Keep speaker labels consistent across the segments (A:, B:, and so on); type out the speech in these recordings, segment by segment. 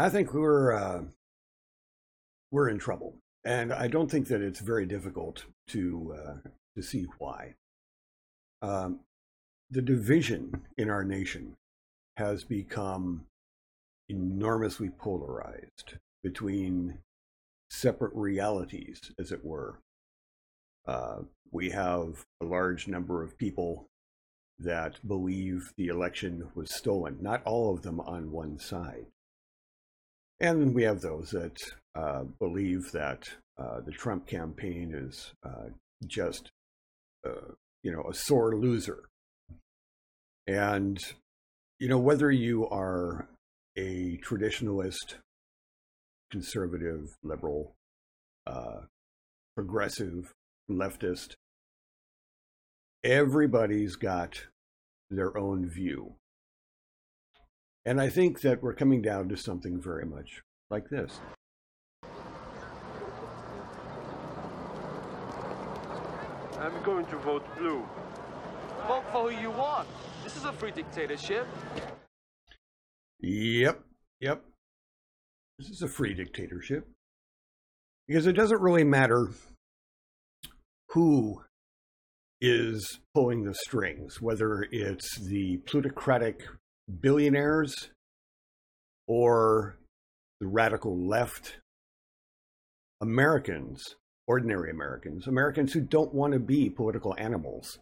A: I think we're uh, we're in trouble, and I don't think that it's very difficult to uh, to see why. Um, the division in our nation has become enormously polarized between separate realities, as it were. Uh, we have a large number of people that believe the election was stolen, not all of them on one side. And we have those that uh, believe that uh, the Trump campaign is uh, just, uh, you know, a sore loser. And, you know, whether you are a traditionalist, conservative, liberal, uh, progressive, leftist, everybody's got their own view. And I think that we're coming down to something very much like this.
B: I'm going to vote blue.
C: Vote for who you want. This is a free dictatorship.
A: Yep, yep. This is a free dictatorship. Because it doesn't really matter who is pulling the strings, whether it's the plutocratic billionaires or the radical left. Americans, ordinary Americans, Americans who don't want to be political animals,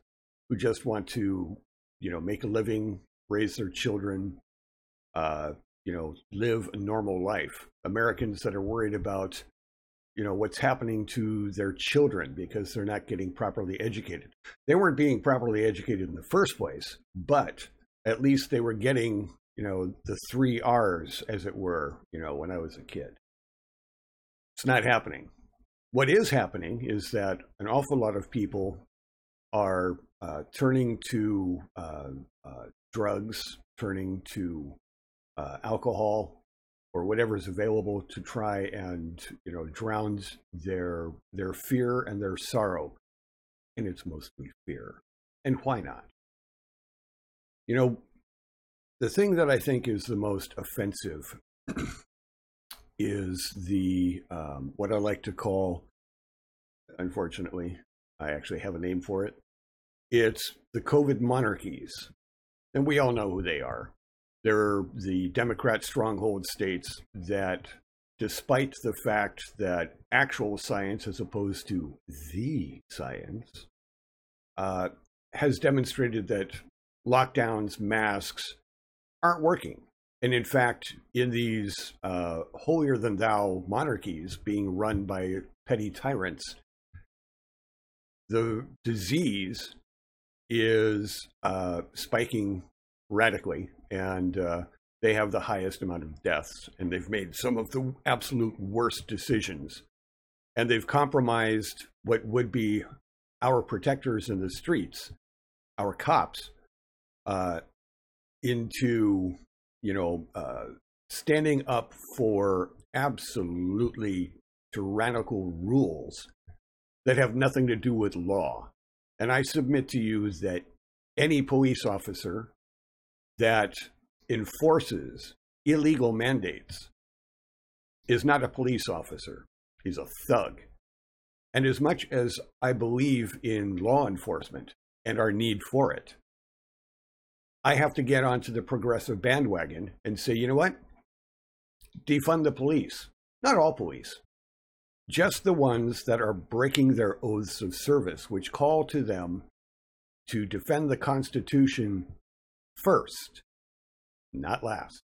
A: who just want to, you know, make a living, raise their children, uh, you know, live a normal life. Americans that are worried about you know what's happening to their children because they're not getting properly educated they weren't being properly educated in the first place but at least they were getting you know the three r's as it were you know when i was a kid. It's not happening. What is happening is that an awful lot of people are uh, turning to uh, uh, drugs turning to uh, alcohol or whatever is available to try and you know drown their their fear and their sorrow and it's mostly fear. And why not you know the thing that i think is the most offensive is the um, what i like to call unfortunately i actually have a name for it it's the covid monarchies. And we all know who they are. They're the Democrat stronghold states that, despite the fact that actual science, as opposed to the science, uh, has demonstrated that lockdowns, masks aren't working. And in fact, in these uh, holier than thou monarchies being run by petty tyrants, the disease is uh, spiking radically and uh, they have the highest amount of deaths, and they've made some of the absolute worst decisions. And they've compromised what would be our protectors in the streets, our cops, uh, into, you know, uh, standing up for absolutely tyrannical rules that have nothing to do with law. And I submit to you that any police officer that enforces illegal mandates is not a police officer. He's a thug. And as much as I believe in law enforcement and our need for it, I have to get onto the progressive bandwagon and say, you know what? Defund the police. Not all police, just the ones that are breaking their oaths of service, which call to them to defend the Constitution first, not last.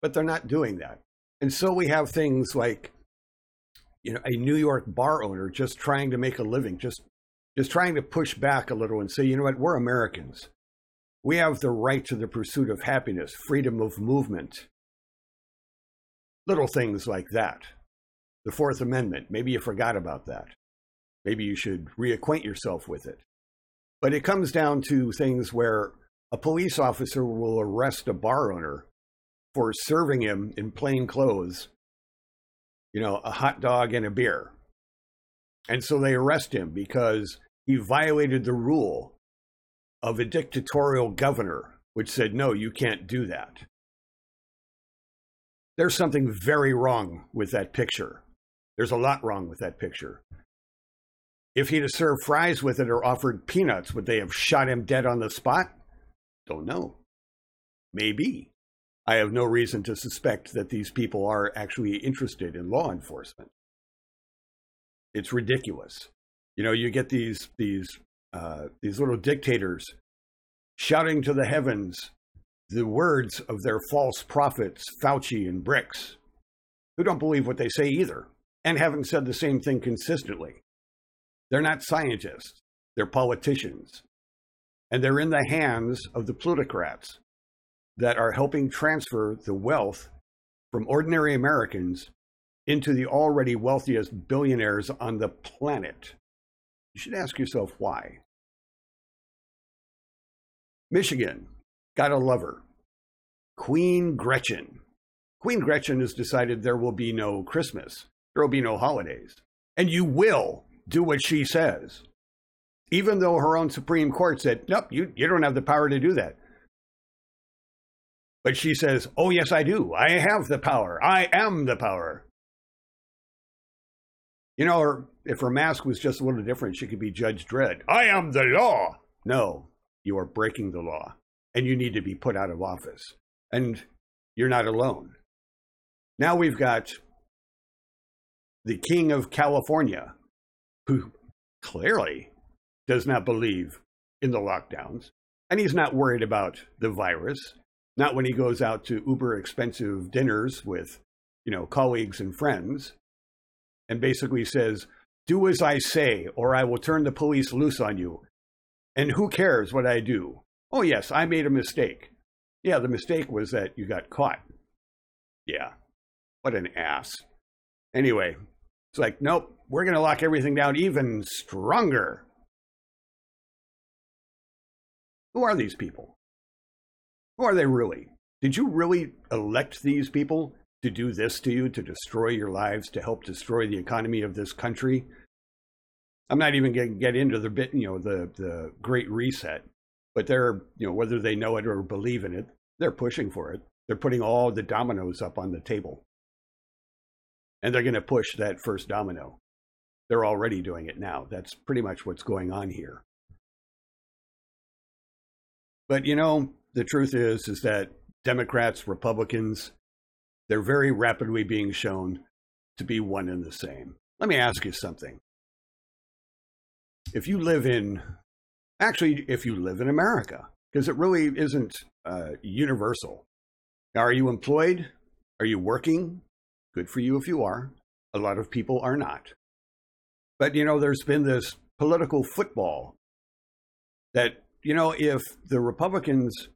A: But they're not doing that. And so we have things like, you know, a New York bar owner just trying to make a living, just just trying to push back a little and say, you know what, we're Americans. We have the right to the pursuit of happiness, freedom of movement. Little things like that. The Fourth Amendment, maybe you forgot about that. Maybe you should reacquaint yourself with it. But it comes down to things where a police officer will arrest a bar owner for serving him in plain clothes, you know, a hot dog and a beer. And so they arrest him because he violated the rule of a dictatorial governor, which said, no, you can't do that. there's something very wrong with that picture. There's a lot wrong with that picture. If he'd have served fries with it or offered peanuts, would they have shot him dead on the spot? Don't know. Maybe. I have no reason to suspect that these people are actually interested in law enforcement. It's ridiculous. You know, you get these these uh, these little dictators shouting to the heavens the words of their false prophets, Fauci and Birx, who don't believe what they say either, and haven't said the same thing consistently. They're not scientists, they're politicians. And they're in the hands of the plutocrats that are helping transfer the wealth from ordinary Americans into the already wealthiest billionaires on the planet. You should ask yourself why. Michigan, got a lover. Queen Gretchen. Queen Gretchen has decided there will be no Christmas, there will be no holidays. And you will do what she says. Even though her own Supreme Court said, nope, you, you don't have the power to do that. But she says, oh, yes, I do. I have the power. I am the power. You know, if her mask was just a little different, she could be Judge Dredd. I am the law. No, you are breaking the law and you need to be put out of office. And you're not alone. Now we've got the king of California, who clearly does not believe in the lockdowns, and he's not worried about the virus. Not when he goes out to uber expensive dinners with, you know, colleagues and friends, and basically says, "Do as I say, or I will turn the police loose on you." And who cares what I do? Oh, yes, I made a mistake. Yeah, the mistake was that you got caught. Yeah, what an ass. Anyway, it's like, nope, we're going to lock everything down even stronger. Who are these people? Who are they really? Did you really elect these people to do this to you, to destroy your lives, to help destroy the economy of this country? I'm not even going to get into the bit, you know, the the Great Reset, but they're, you know, whether they know it or believe in it, they're pushing for it. They're putting all the dominoes up on the table, and they're going to push that first domino. They're already doing it now. That's pretty much what's going on here. But you know, the truth is, is that Democrats, Republicans, they're very rapidly being shown to be one and the same. Let me ask you something if you live in, actually, if you live in America, because it really isn't uh, universal. Now, are you employed? Are you working? Good for you if you are. A lot of people are not. But, you know, there's been this political football that, you know, if the Republicans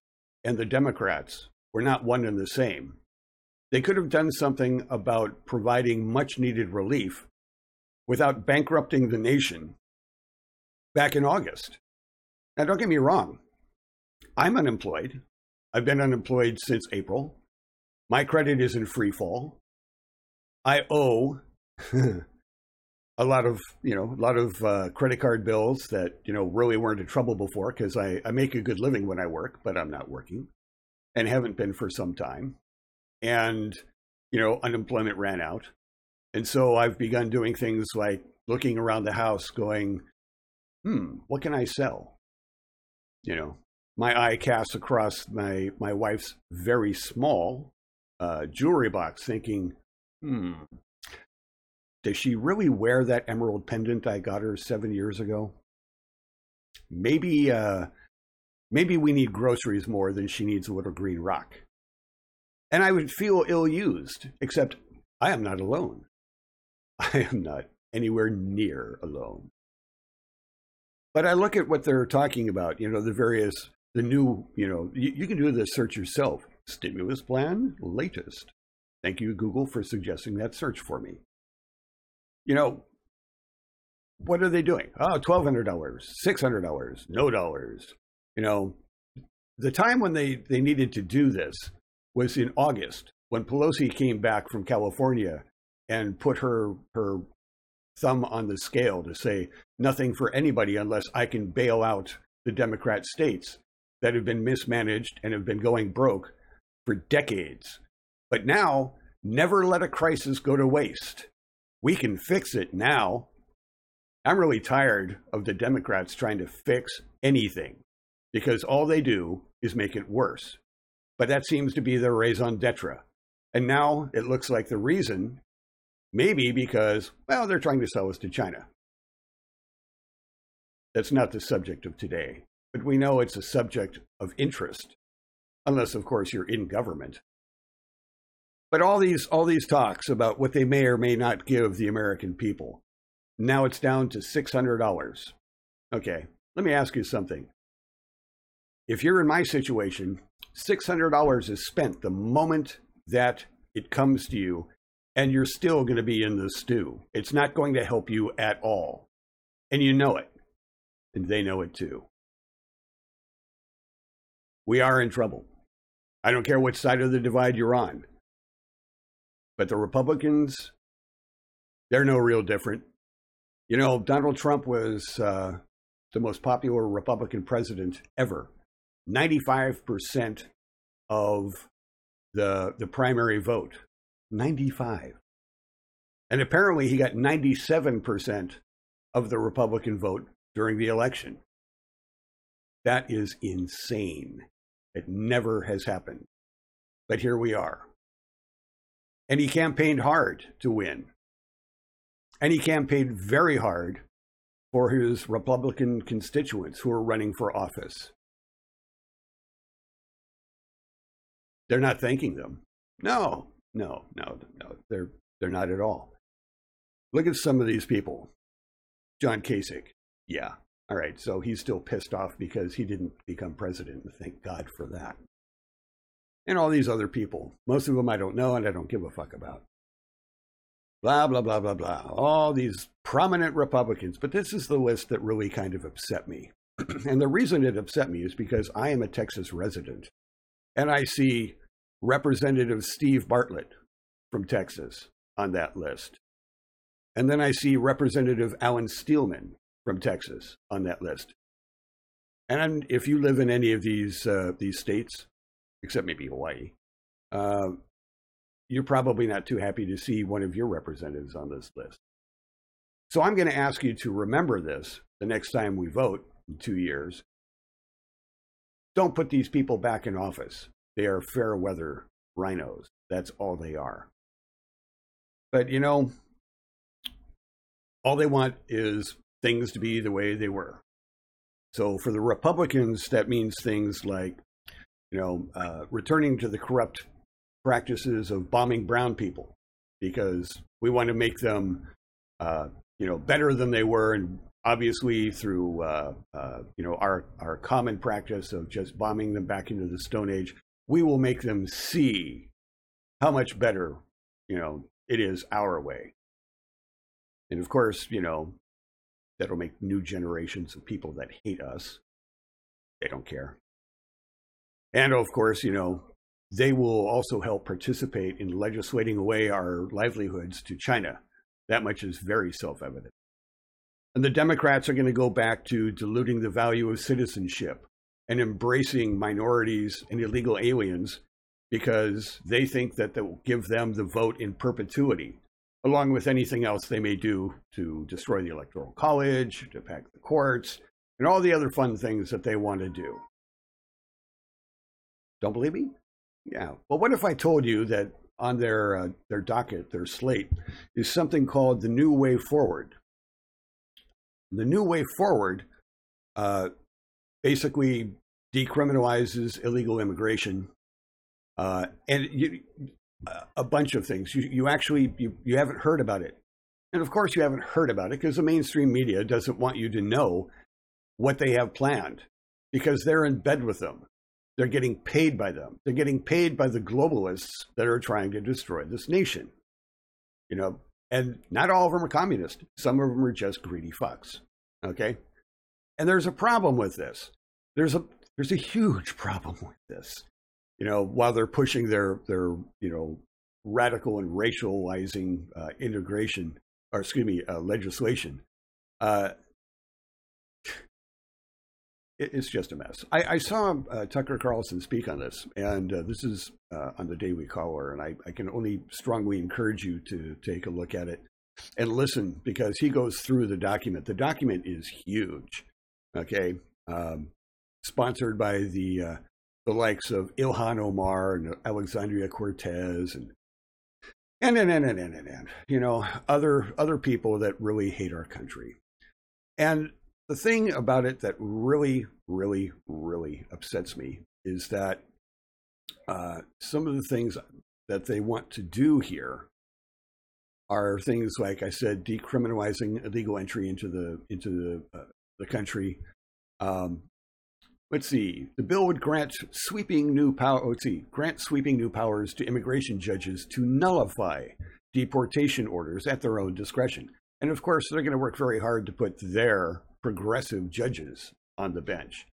A: and the Democrats were not one and the same, they could have done something about providing much needed relief without bankrupting the nation back in August. Now, don't get me wrong, I'm unemployed. I've been unemployed since April. My credit is in free fall. I owe a lot of, you know, a lot of uh, credit card bills that, you know, really weren't in trouble before because I, I make a good living when I work, but I'm not working and haven't been for some time. And, you know, unemployment ran out. And so I've begun doing things like looking around the house going, hmm, what can I sell? You know, my eye casts across my, my wife's very small uh, jewelry box, thinking, hmm, does she really wear that emerald pendant I got her seven years ago? Maybe, uh, maybe we need groceries more than she needs a little green rock. And I would feel ill used, except I am not alone. I am not anywhere near alone. But I look at what they're talking about, you know, the various, the new, you know, you, you can do the search yourself. Stimulus plan, latest. Thank you, Google, for suggesting that search for me. You know, what are they doing? Oh, $1,200, $600, no dollars. You know, the time when they, they needed to do this was in August when Pelosi came back from California and put her, her thumb on the scale to say nothing for anybody unless I can bail out the Democrat states that have been mismanaged and have been going broke for decades. But now Never let a crisis go to waste. We can fix it now. I'm really tired of the Democrats trying to fix anything because all they do is make it worse. But that seems to be their raison d'etre. And now it looks like the reason, maybe because, well, they're trying to sell us to China. That's not the subject of today, but we know it's a subject of interest, unless, of course, you're in government. But all these, all these talks about what they may or may not give the American people, now it's down to $600. Okay, let me ask you something. If you're in my situation, $600 is spent the moment that it comes to you, and you're still going to be in the stew. It's not going to help you at all. And you know it, and they know it too. We are in trouble. I don't care which side of the divide you're on. But the Republicans, they're no real different. You know, Donald Trump was uh, the most popular Republican president ever. 95% of the, the primary vote. 95. And apparently he got 97% of the Republican vote during the election. That is insane. It never has happened. But here we are. And he campaigned hard to win. And he campaigned very hard for his Republican constituents who are running for office. They're not thanking them. No, no, no, no. They're they're not at all. Look at some of these people. John Kasich. Yeah. All right. So he's still pissed off because he didn't become president. Thank God for that. And all these other people. Most of them I don't know and I don't give a fuck about. Blah, blah, blah, blah, blah. All these prominent Republicans. But this is the list that really kind of upset me. and the reason it upset me is because I am a Texas resident and I see Representative Steve Bartlett from Texas on that list. And then I see Representative Alan Steelman from Texas on that list. And if you live in any of these uh, these states, except maybe Hawaii, uh, you're probably not too happy to see one of your representatives on this list. So I'm going to ask you to remember this the next time we vote in two years don't put these people back in office. They are fair weather rhinos. That's all they are. But, you know, all they want is things to be the way they were. So for the Republicans, that means things like, you know, uh, returning to the corrupt practices of bombing brown people because we want to make them, uh, you know, better than they were and obviously through uh, uh, you know our our common practice of just bombing them back into the Stone Age, we will make them see how much better you know it is our way. And of course, you know that'll make new generations of people that hate us. They don't care. And of course, you know, they will also help participate in legislating away our livelihoods to China. That much is very self evident. And the Democrats are going to go back to diluting the value of citizenship and embracing minorities and illegal aliens because they think that will give them the vote in perpetuity, along with anything else they may do to destroy the Electoral College, to pack the courts, and all the other fun things that they want to do. Don't believe me? Yeah. Well, what if I told you that on their uh, their docket, their slate, is something called the New Way Forward? The new way forward uh, basically decriminalizes illegal immigration uh, and you, a bunch of things. You, you actually you, you haven't heard about it, and of course you haven't heard about it because the mainstream media doesn't want you to know what they have planned because they're in bed with them. They're getting paid by them. They're getting paid by the globalists that are trying to destroy this nation. You know, and not all of them are communist. Some of them are just greedy fucks. Okay? And there's a problem with this. There's a there's a huge problem with this. You know, while they're pushing their their, you know, radical and racializing uh, integration or excuse me, uh, legislation. Uh, it, it's just a mess. I, I saw uh, Tucker Carlson speak on this, and uh, this is uh, on the Daily Caller, and I, I can only strongly encourage you to take a look at it and listen because he goes through the document. The document is huge. Okay, um, sponsored by the uh, the likes of Ilhan Omar and Alexandria Cortez and and and and and and, and, and you know other other people that really hate our country. And the thing about it that really, really, really upsets me is that uh, some of the things that they want to do here are things like I said, decriminalizing illegal entry into the into the uh, the country. Um, let's see. The bill would grant sweeping new power. See. Grant sweeping new powers to immigration judges to nullify deportation orders at their own discretion. And of course, they're going to work very hard to put their progressive judges on the bench,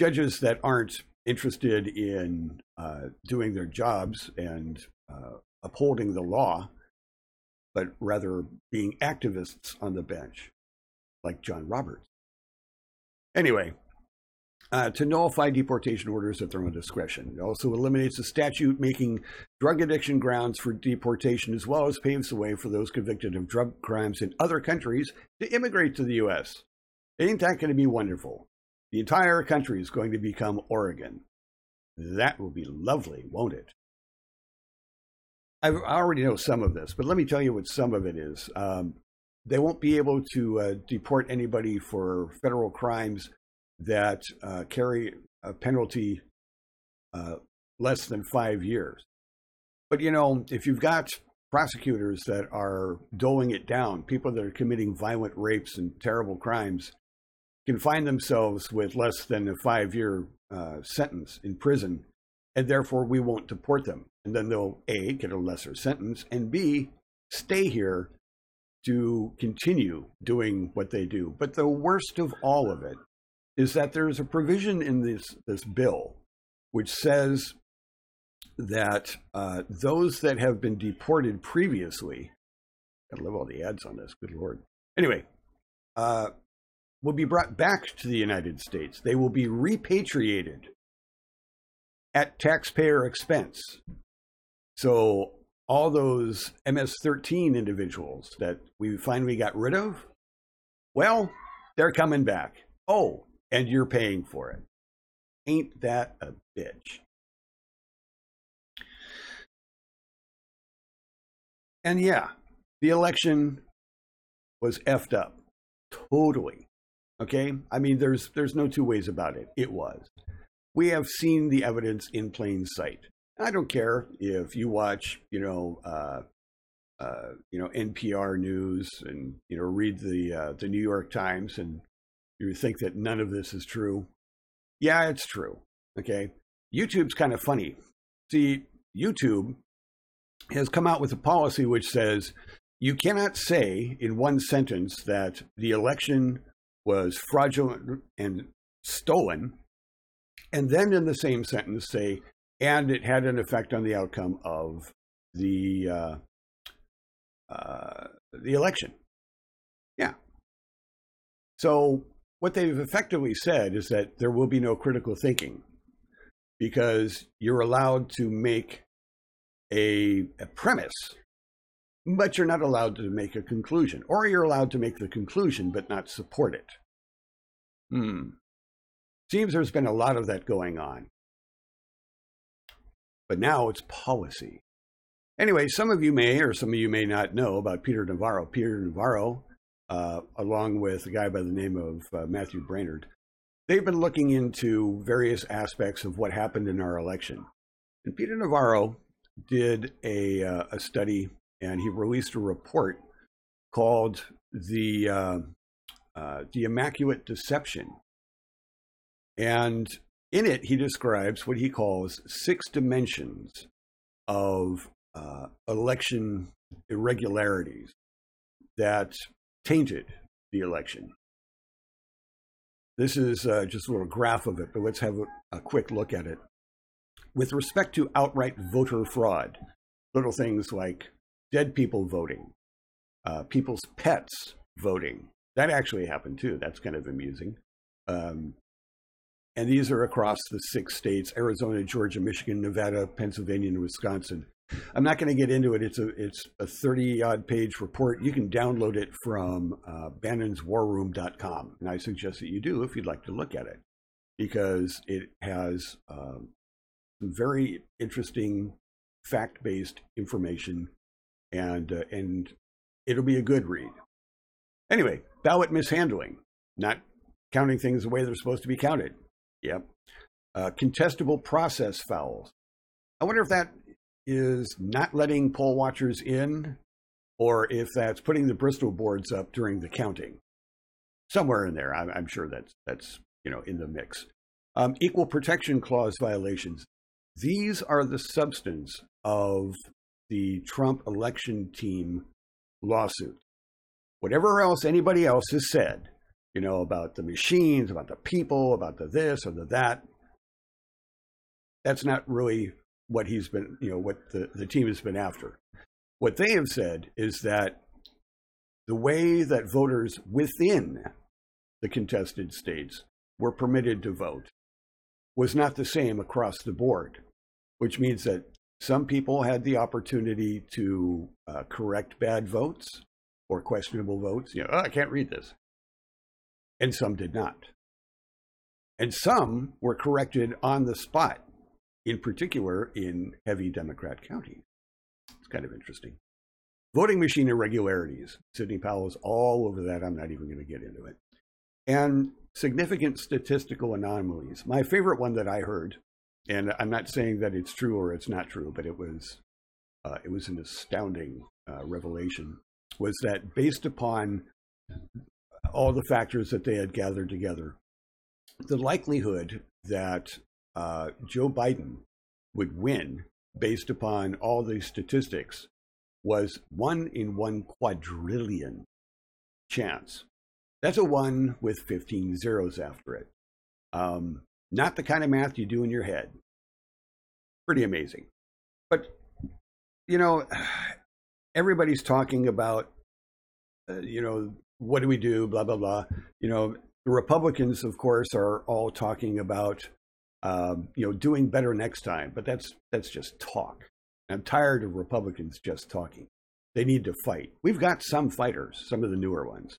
A: judges that aren't interested in uh, doing their jobs and uh, upholding the law, but rather being activists on the bench, like John Roberts. Anyway, uh, to nullify deportation orders at their own discretion. It also eliminates a statute making drug addiction grounds for deportation, as well as paves the way for those convicted of drug crimes in other countries to immigrate to the U.S. Ain't that going to be wonderful? The entire country is going to become Oregon. That will be lovely, won't it? i already know some of this, but let me tell you what some of it is. Um, they won't be able to uh, deport anybody for federal crimes that uh, carry a penalty uh, less than five years. But you know, if you've got prosecutors that are doling it down, people that are committing violent rapes and terrible crimes can find themselves with less than a five year uh, sentence in prison, and therefore we won't deport them. And then they'll A, get a lesser sentence, and B, stay here to continue doing what they do. But the worst of all of it is that there's a provision in this, this bill which says that uh, those that have been deported previously, I love all the ads on this, good lord. Anyway, uh, will be brought back to the United States. They will be repatriated at taxpayer expense. So all those MS-13 individuals that we finally got rid of, well, they're coming back. Oh, and you're paying for it. Ain't that a bitch? And yeah, the election was effed up. Totally. Okay? I mean there's there's no two ways about it. It was. We have seen the evidence in plain sight. I don't care if you watch, you know, uh, uh, you know NPR news and you know read the uh, the New York Times and you think that none of this is true. Yeah, it's true. Okay. YouTube's kind of funny. See, YouTube has come out with a policy which says you cannot say in one sentence that the election was fraudulent and stolen, and then in the same sentence say, and it had an effect on the outcome of the uh, uh, the election. Yeah. So what they've effectively said is that there will be no critical thinking because you're allowed to make a, a premise, but you're not allowed to make a conclusion, or you're allowed to make the conclusion but not support it. Hmm. Seems there's been a lot of that going on. But now it's policy. Anyway, some of you may or some of you may not know about Peter Navarro. Peter Navarro uh, along with a guy by the name of uh, Matthew Braynard, They've been looking into various aspects of what happened in our election. And Peter Navarro did a, uh, a study and he released a report called the, uh, uh, the Immaculate Deception. And in it, he describes what he calls six dimensions of uh, election irregularities that tainted the election. This is uh, just a little graph of it, but let's have a, a quick look at it. With respect to outright voter fraud, little things like dead people voting, uh, people's pets voting. That actually happened too. That's kind of amusing. Um, and these are across the six states Arizona, Georgia, Michigan, Nevada, Pennsylvania, and Wisconsin. I'm not going to get into it. It's a it's a 30 odd page report. You can download it from uh, bannonswarroom.com, and I suggest that you do if you'd like to look at it, because it has um, some very interesting fact based information, and uh, and it'll be a good read. Anyway, ballot mishandling, not counting things the way they're supposed to be counted. Yep. Uh, contestable process fouls. I wonder if that is not letting poll watchers in or if that's putting the Bristol boards up during the counting. Somewhere in there, I'm, sure that's, that's you know, in the mix. Um, equal protection clause violations. These are the substance of the Trump election team lawsuit. Whatever else anybody else has said, you know, about the machines, about the people, about the this or the that, that's not really what he's been, you know, what the, the team has been after. What they have said is that the way that voters within the contested states were permitted to vote was not the same across the board, which means that some people had the opportunity to uh, correct bad votes or questionable votes. You know, oh, I can't read this. And some did not. And some were corrected on the spot, in particular in heavy Democrat counties. It's kind of interesting. Voting machine irregularities. Sidney Powell is all over that. I'm not even going to get into it. And significant statistical anomalies. My favorite one that I heard and I'm not saying that it's true or it's not true, but it was uh, it was an astounding uh, revelation. Was that based upon all the factors that they had gathered together, the likelihood that uh, Joe Biden would win based upon all these statistics was one in one quadrillion chance. That's a one with 15 zeros after it. Um, not the kind of math you do in your head. Pretty amazing. But, you know, everybody's talking about, uh, you know, what do we do, blah, blah, blah. You know, the Republicans, of course, are all talking about, um, you know, doing better next time. But that's, that's just talk. I'm tired of Republicans just talking. They need to fight. We've got some fighters, some of the newer ones.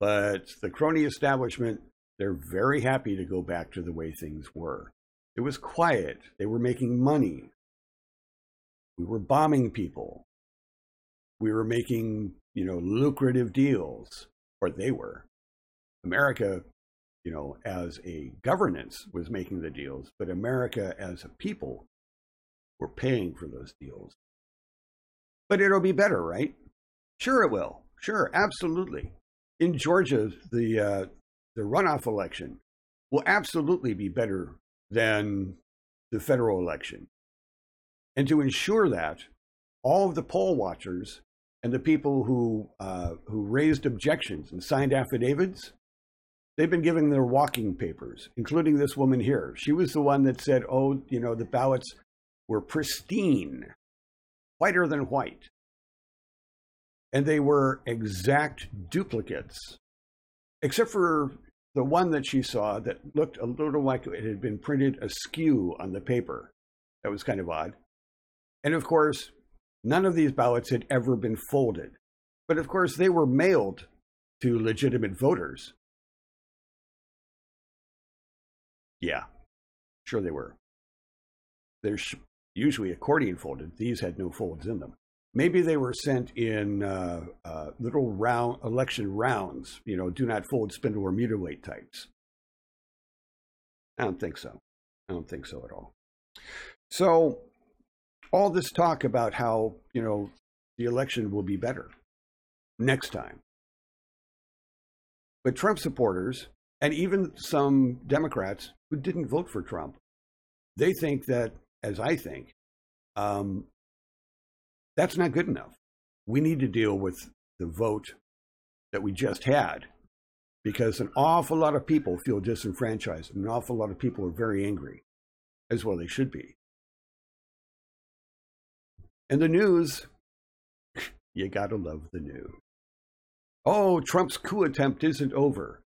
A: But the crony establishment they're very happy to go back to the way things were. It was quiet. They were making money. We were bombing people. We were making, you know, lucrative deals, or they were. America, you know, as a governance was making the deals, but America as a people were paying for those deals. But it'll be better, right? Sure, it will. Sure, absolutely. In Georgia, the uh, the runoff election will absolutely be better than the federal election. And to ensure that, all of the poll watchers and the people who uh, who raised objections and signed affidavits, they've been giving their walking papers, including this woman here. She was the one that said, "Oh, you know, the ballots were pristine, whiter than white." And they were exact duplicates except for the one that she saw that looked a little like it had been printed askew on the paper. That was kind of odd. And of course, none of these ballots had ever been folded. But of course, they were mailed to legitimate voters. Yeah, sure they were. They're usually accordion folded. These had no folds in them. Maybe they were sent in uh, uh, little round election rounds, you know, do not fold, spindle, or mutilate types. I don't think so. I don't think so at all. So, all this talk about how, you know, the election will be better next time. But Trump supporters, and even some Democrats who didn't vote for Trump, they think that, as I think, um, that's not good enough. We need to deal with the vote that we just had because an awful lot of people feel disenfranchised and an awful lot of people are very angry, as well they should be. And the news, you gotta love the news. Oh, Trump's coup attempt isn't over.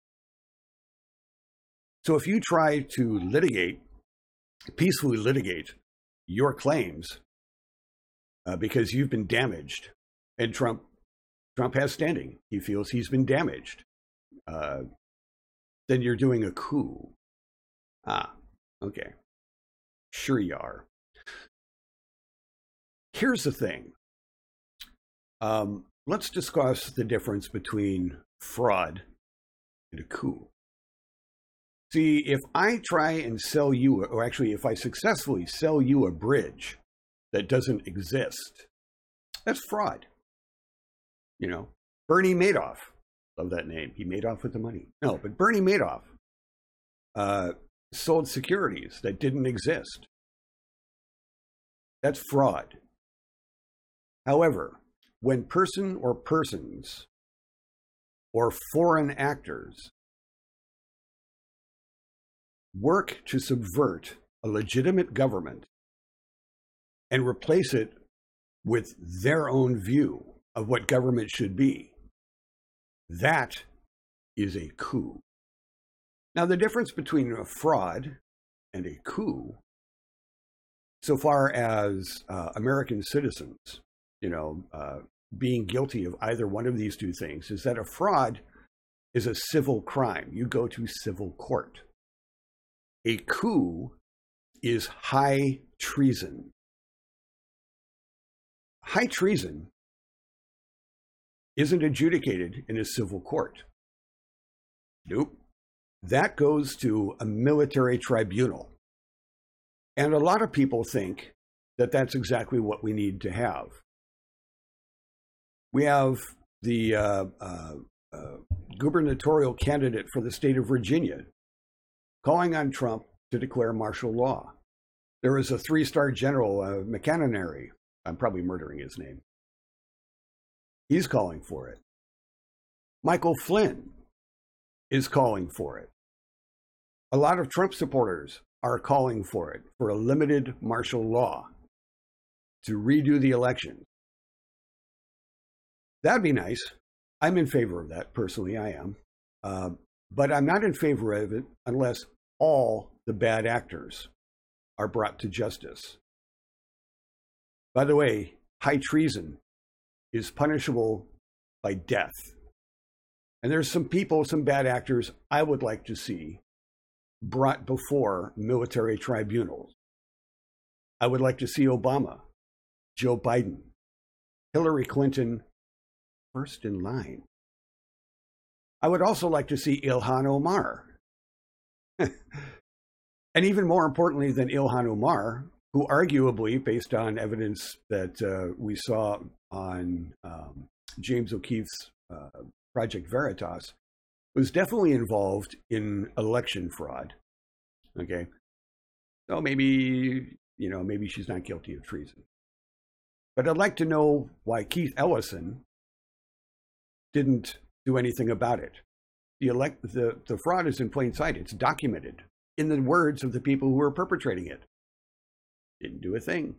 A: So if you try to litigate, peacefully litigate your claims uh, because you've been damaged, and Trump, Trump has standing. He feels he's been damaged. Uh, then you're doing a coup. Ah, okay. Sure you are. Here's the thing. Um, let's discuss the difference between fraud and a coup. See, if I try and sell you, or actually, if I successfully sell you a bridge that doesn't exist, that's fraud. You know, Bernie Madoff, love that name. He made off with the money. No, but Bernie Madoff uh, sold securities that didn't exist. That's fraud. However, when person or persons or foreign actors work to subvert a legitimate government and replace it with their own view of what government should be, that is a coup. Now, the difference between a fraud and a coup, so far as uh, American citizens, you know, uh, being guilty of either one of these two things, is that a fraud is a civil crime. You go to civil court. A coup is high treason. High treason isn't adjudicated in a civil court. Nope. That goes to a military tribunal. And a lot of people think that that's exactly what we need to have. We have the uh, uh, uh, gubernatorial candidate for the state of Virginia calling on Trump to declare martial law. There is a three star general, uh. I'm probably murdering his name. He's calling for it. Michael Flynn is calling for it. A lot of Trump supporters are calling for it, for a limited martial law to redo the election. That'd be nice. I'm in favor of that, personally, I am. Uh, but I'm not in favor of it unless all the bad actors are brought to justice. By the way, high treason is punishable by death. And there's some people, some bad actors I would like to see brought before military tribunals. I would like to see Obama, Joe Biden, Hillary Clinton first in line. I would also like to see Ilhan Omar. and even more importantly than Ilhan Omar, who arguably, based on evidence that uh, we saw on um, James O'Keefe's uh, Project Veritas, was definitely involved in election fraud. Okay. So maybe, you know, maybe she's not guilty of treason. But I'd like to know why Keith Ellison didn't do anything about it. The, elect, the, the fraud is in plain sight. It's documented in the words of the people who are perpetrating it. Didn't do a thing.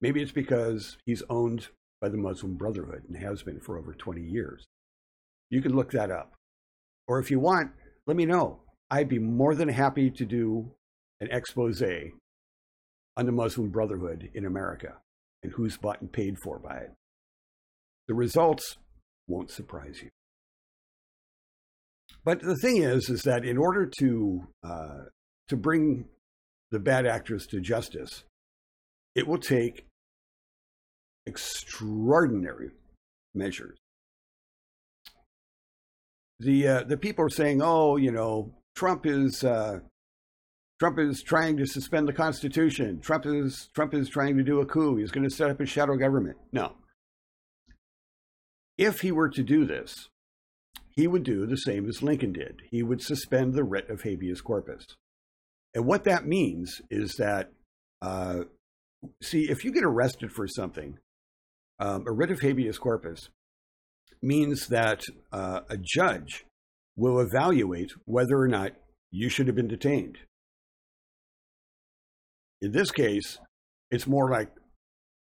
A: Maybe it's because he's owned by the Muslim Brotherhood and has been for over 20 years. You can look that up. Or if you want, let me know. I'd be more than happy to do an expose on the Muslim Brotherhood in America and who's bought and paid for by it. The results won't surprise you. But the thing is, is that in order to uh, to bring the bad actors to justice, it will take extraordinary measures. The uh, the people are saying, "Oh, you know, Trump is uh, Trump is trying to suspend the Constitution. Trump is Trump is trying to do a coup. He's going to set up a shadow government." No. If he were to do this, he would do the same as Lincoln did. He would suspend the writ of habeas corpus. And what that means is that, uh, see, if you get arrested for something, um, a writ of habeas corpus means that uh, a judge will evaluate whether or not you should have been detained. In this case, it's more like,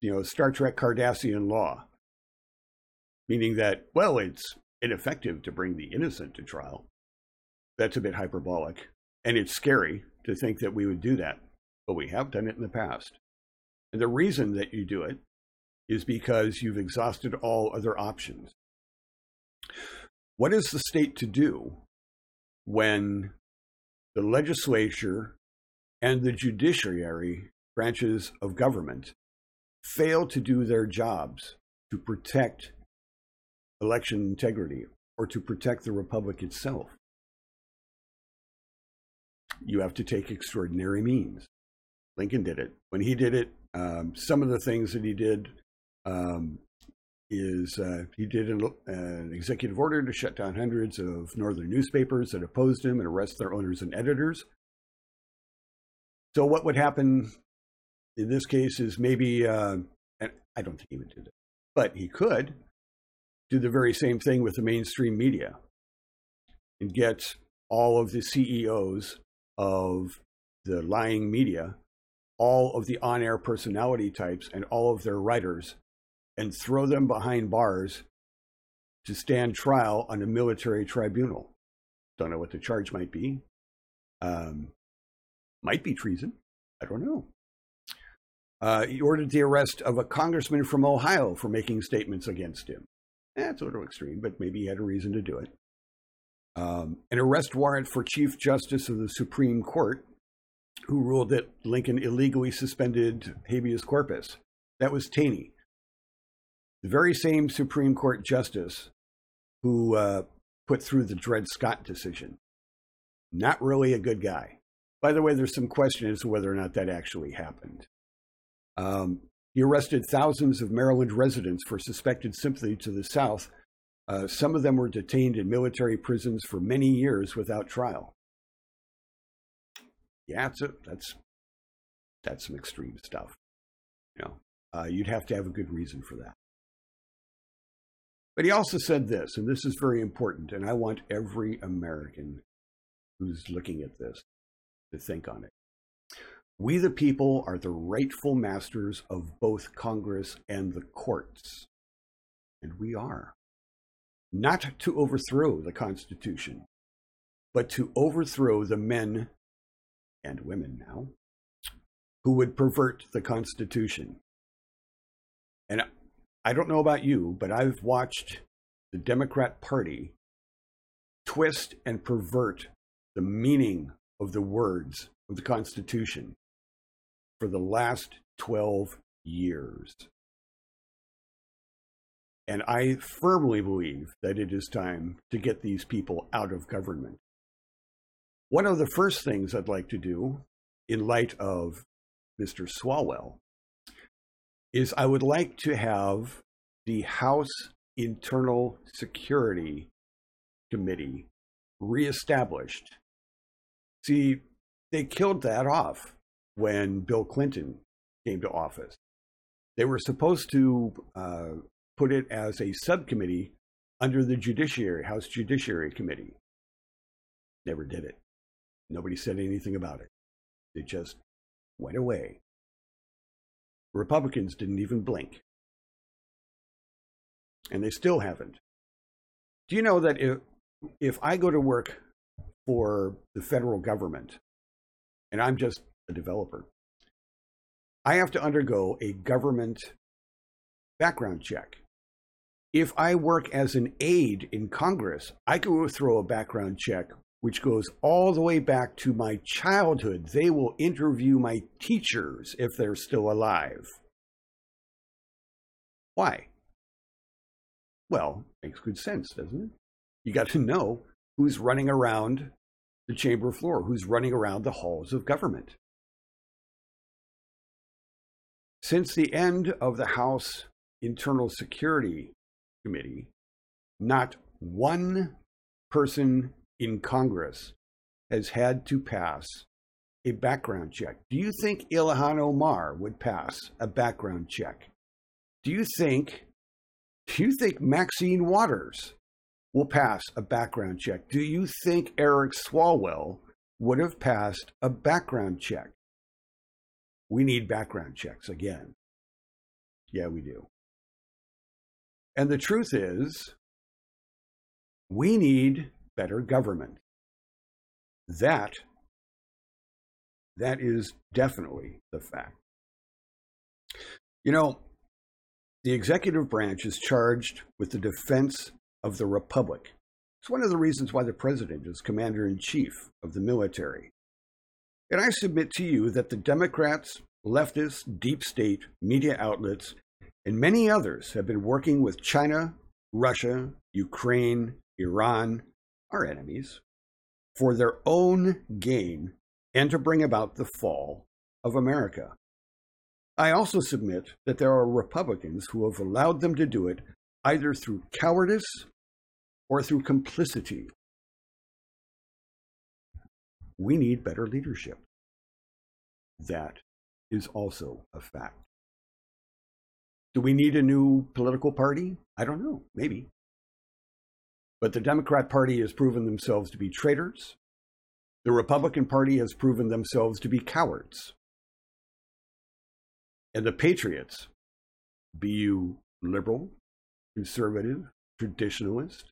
A: you know, Star Trek Cardassian law, meaning that, well, it's ineffective to bring the innocent to trial. That's a bit hyperbolic. And it's scary to think that we would do that, but we have done it in the past. And the reason that you do it is because you've exhausted all other options. What is the state to do when the legislature and the judiciary branches of government fail to do their jobs to protect election integrity or to protect the republic itself? You have to take extraordinary means. Lincoln did it. When he did it, um, some of the things that he did um, is uh, he did an, an, executive order to shut down hundreds of northern newspapers that opposed him and arrest their owners and editors. So, what would happen in this case is maybe, uh, and I don't think he would do that, but he could do the very same thing with the mainstream media and get all of the CEOs of the lying media, all of the on air personality types, and all of their writers and throw them behind bars to stand trial on a military tribunal. Don't know what the charge might be. Um, might be treason. I don't know. Uh, he ordered the arrest of a congressman from Ohio for making statements against him. That's eh, a little extreme, but maybe he had a reason to do it. Um, an arrest warrant for Chief Justice of the Supreme Court, who ruled that Lincoln illegally suspended habeas corpus. That was Taney the very same Supreme Court justice who uh, put through the Dred Scott decision. Not really a good guy. By the way, there's some question as to whether or not that actually happened. Um, he arrested thousands of Maryland residents for suspected sympathy to the South. Uh, some of them were detained in military prisons for many years without trial. Yeah, a, that's that's some extreme stuff. You know, uh, you'd have to have a good reason for that. But he also said this, and this is very important, and I want every American who's looking at this to think on it. We, the people, are the rightful masters of both Congress and the courts. And we are. Not to overthrow the Constitution, but to overthrow the men and women now who would pervert the Constitution. And I don't know about you, but I've watched the Democrat Party twist and pervert the meaning of the words of the Constitution for the last 12 years. And I firmly believe that it is time to get these people out of government. One of the first things I'd like to do, in light of Mr. Swalwell, is I would like to have the House Internal Security Committee reestablished. See, they killed that off when Bill Clinton came to office. They were supposed to uh, put it as a subcommittee under the Judiciary, House Judiciary Committee. Never did it. Nobody said anything about it. It just went away. Republicans didn't even blink. And they still haven't. Do you know that if, if I go to work for the federal government and I'm just a developer, I have to undergo a government background check. If I work as an aide in Congress, I go through a background check which goes all the way back to my childhood. They will interview my teachers if they're still alive. Why? Well, makes good sense, doesn't it? You got to know who's running around the chamber floor, who's running around the halls of government. Since the end of the House Internal Security Committee, not one person in Congress has had to pass a background check. Do you think Ilhan Omar would pass a background check? Do you think do you think Maxine Waters will pass a background check? Do you think Eric Swalwell would have passed a background check? We need background checks again. Yeah, we do. And the truth is, we need better government. That That is definitely the fact. You know, the executive branch is charged with the defense of the republic. It's one of the reasons why the president is commander in chief of the military. And I submit to you that the Democrats, leftists, deep state, media outlets, and many others have been working with China, Russia, Ukraine, Iran, our enemies, for their own gain and to bring about the fall of America. I also submit that there are Republicans who have allowed them to do it either through cowardice or through complicity. We need better leadership. That is also a fact. Do we need a new political party? I don't know, maybe. But the Democrat Party has proven themselves to be traitors. The Republican Party has proven themselves to be cowards. And the Patriots, be you liberal, conservative, traditionalist,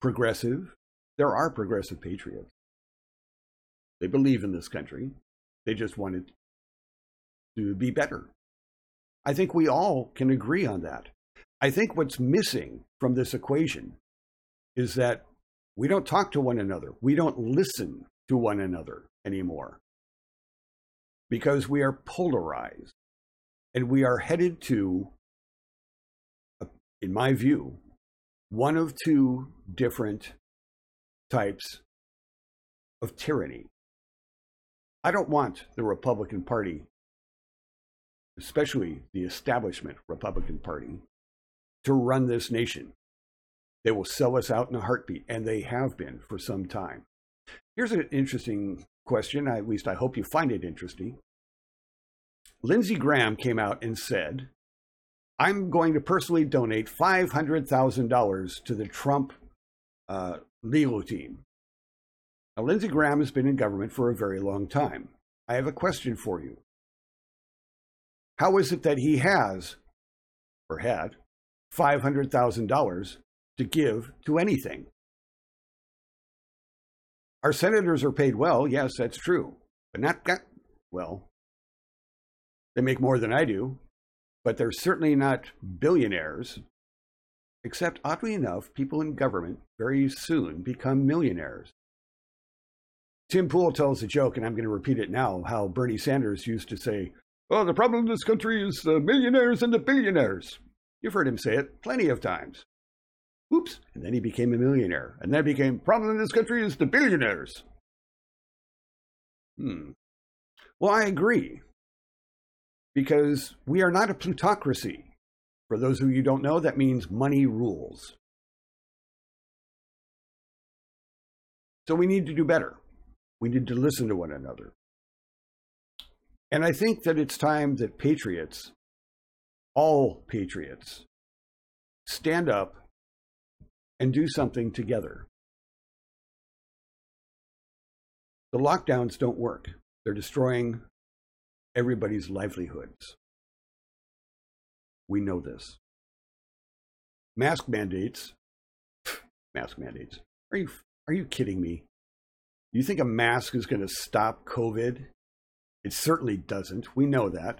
A: progressive, there are progressive patriots. They believe in this country. They just want it to be better. I think we all can agree on that. I think what's missing from this equation is that we don't talk to one another. We don't listen to one another anymore because we are polarized and we are headed to, in my view, one of two different types of tyranny. I don't want the Republican Party, especially the establishment Republican Party, to run this nation. They will sell us out in a heartbeat, and they have been for some time. Here's an interesting question. At least I hope you find it interesting. Lindsey Graham came out and said, I'm going to personally donate $500,000 to the Trump uh, legal team. Now, Lindsey Graham has been in government for a very long time. I have a question for you. How is it that he has, or had, $500,000 to give to anything? Our senators are paid well, yes, that's true, but not that well. They make more than I do, but they're certainly not billionaires. Except, oddly enough, people in government very soon become millionaires. Tim Pool tells a joke, and I'm going to repeat it now how Bernie Sanders used to say, Well, the problem in this country is the millionaires and the billionaires. You've heard him say it plenty of times. Oops. And then he became a millionaire. And then became, Problem in this country is the billionaires. Hmm. Well, I agree. Because we are not a plutocracy. For those of you who don't know, that means money rules. So we need to do better. We need to listen to one another. And I think that it's time that patriots, all patriots, stand up and do something together. The lockdowns don't work. They're destroying everybody's livelihoods. We know this. Mask mandates. Mask mandates. Are you are you kidding me? You think a mask is going to stop COVID? It certainly doesn't. We know that.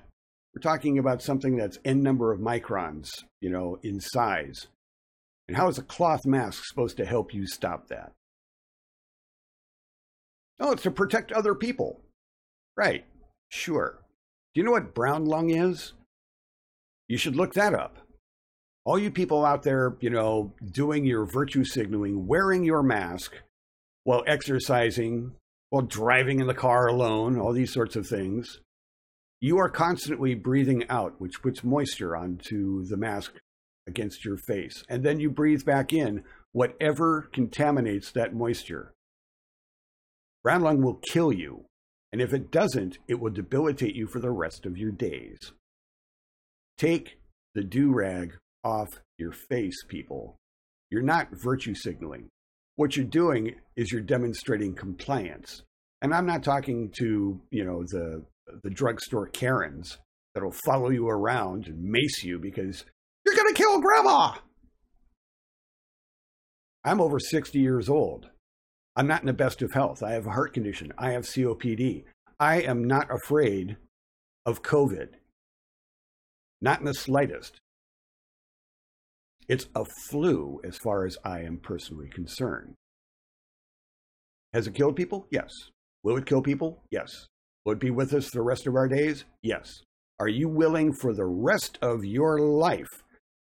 A: We're talking about something that's n number of microns, you know, in size. And how is a cloth mask supposed to help you stop that? Oh, it's to protect other people. Right. Sure. Do you know what brown lung is? You should look that up. All you people out there, you know, doing your virtue signaling, wearing your mask while exercising, while driving in the car alone, all these sorts of things, you are constantly breathing out, which puts moisture onto the mask against your face. And then you breathe back in whatever contaminates that moisture. Brown lung will kill you. And if it doesn't, it will debilitate you for the rest of your days. Take the do rag off your face, people. You're not virtue signaling. What you're doing is you're demonstrating compliance. And I'm not talking to, you know, the the drugstore Karens that'll follow you around and mace you because you're to kill grandma. I'm over 60 years old. I'm not in the best of health. I have a heart condition. I have COPD. I am not afraid of COVID. Not in the slightest. It's a flu as far as I am personally concerned. Has it killed people? Yes. Will it kill people? Yes. Will it be with us the rest of our days? Yes. Are you willing for the rest of your life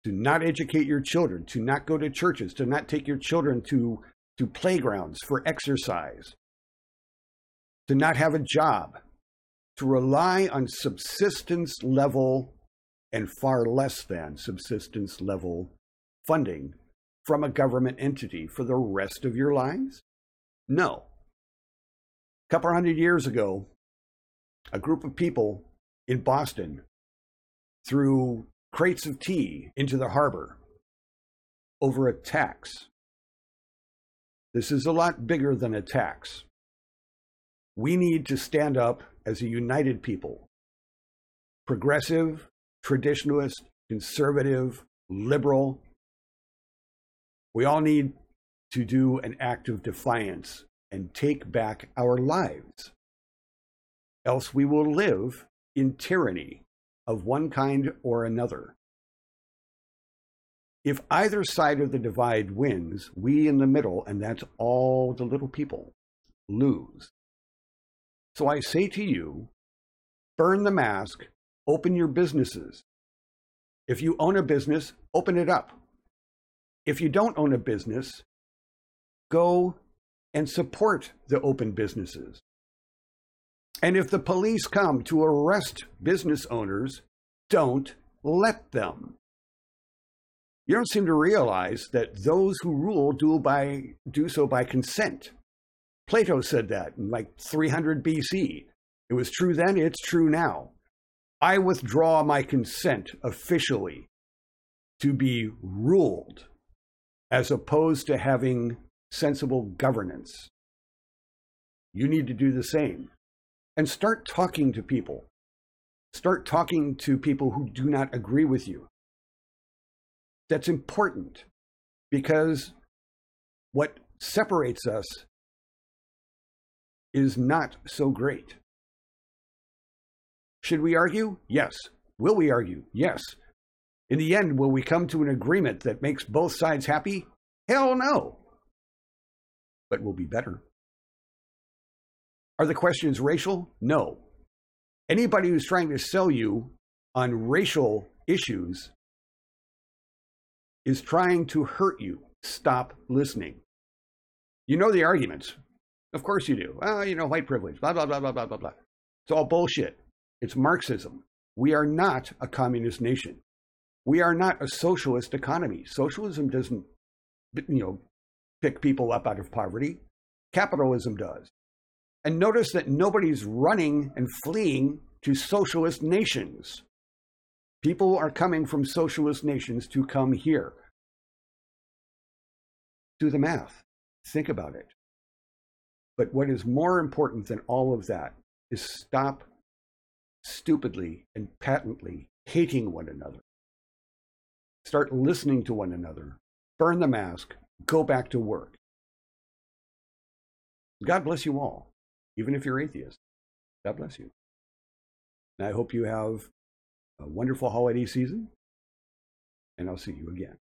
A: to not educate your children, to not go to churches, to not take your children to, to playgrounds for exercise, to not have a job, to rely on subsistence level and far less than subsistence level funding from a government entity for the rest of your lives? No. A couple hundred years ago, a group of people in Boston threw crates of tea into the harbor over a tax. This is a lot bigger than a tax. We need to stand up as a united people progressive, traditionalist, conservative, liberal. We all need to do an act of defiance and take back our lives. Else we will live in tyranny of one kind or another. If either side of the divide wins, we in the middle, and that's all the little people, lose. So I say to you burn the mask, open your businesses. If you own a business, open it up. If you don't own a business, go and support the open businesses. And if the police come to arrest business owners, don't let them. You don't seem to realize that those who rule do, by, do so by consent. Plato said that in like 300 BC. It was true then, it's true now. I withdraw my consent officially to be ruled as opposed to having sensible governance. You need to do the same and start talking to people. Start talking to people who do not agree with you. That's important because what separates us is not so great. Should we argue? Yes. Will we argue? Yes. In the end, will we come to an agreement that makes both sides happy? Hell no. But we'll be better. Are the questions racial? No. Anybody who's trying to sell you on racial issues is trying to hurt you. Stop listening. You know the arguments. Of course you do. Well, you know, white privilege, blah, blah, blah, blah, blah, blah, blah. It's all bullshit. It's Marxism. We are not a communist nation. We are not a socialist economy. Socialism doesn't, you know, pick people up out of poverty. Capitalism does. And notice that nobody's running and fleeing to socialist nations. People are coming from socialist nations to come here. Do the math. Think about it. But what is more important than all of that is stop stupidly and patently hating one another. Start listening to one another. Burn the mask. Go back to work. God bless you all even if you're atheist. God bless you. And I hope you have a wonderful holiday season, and I'll see you again.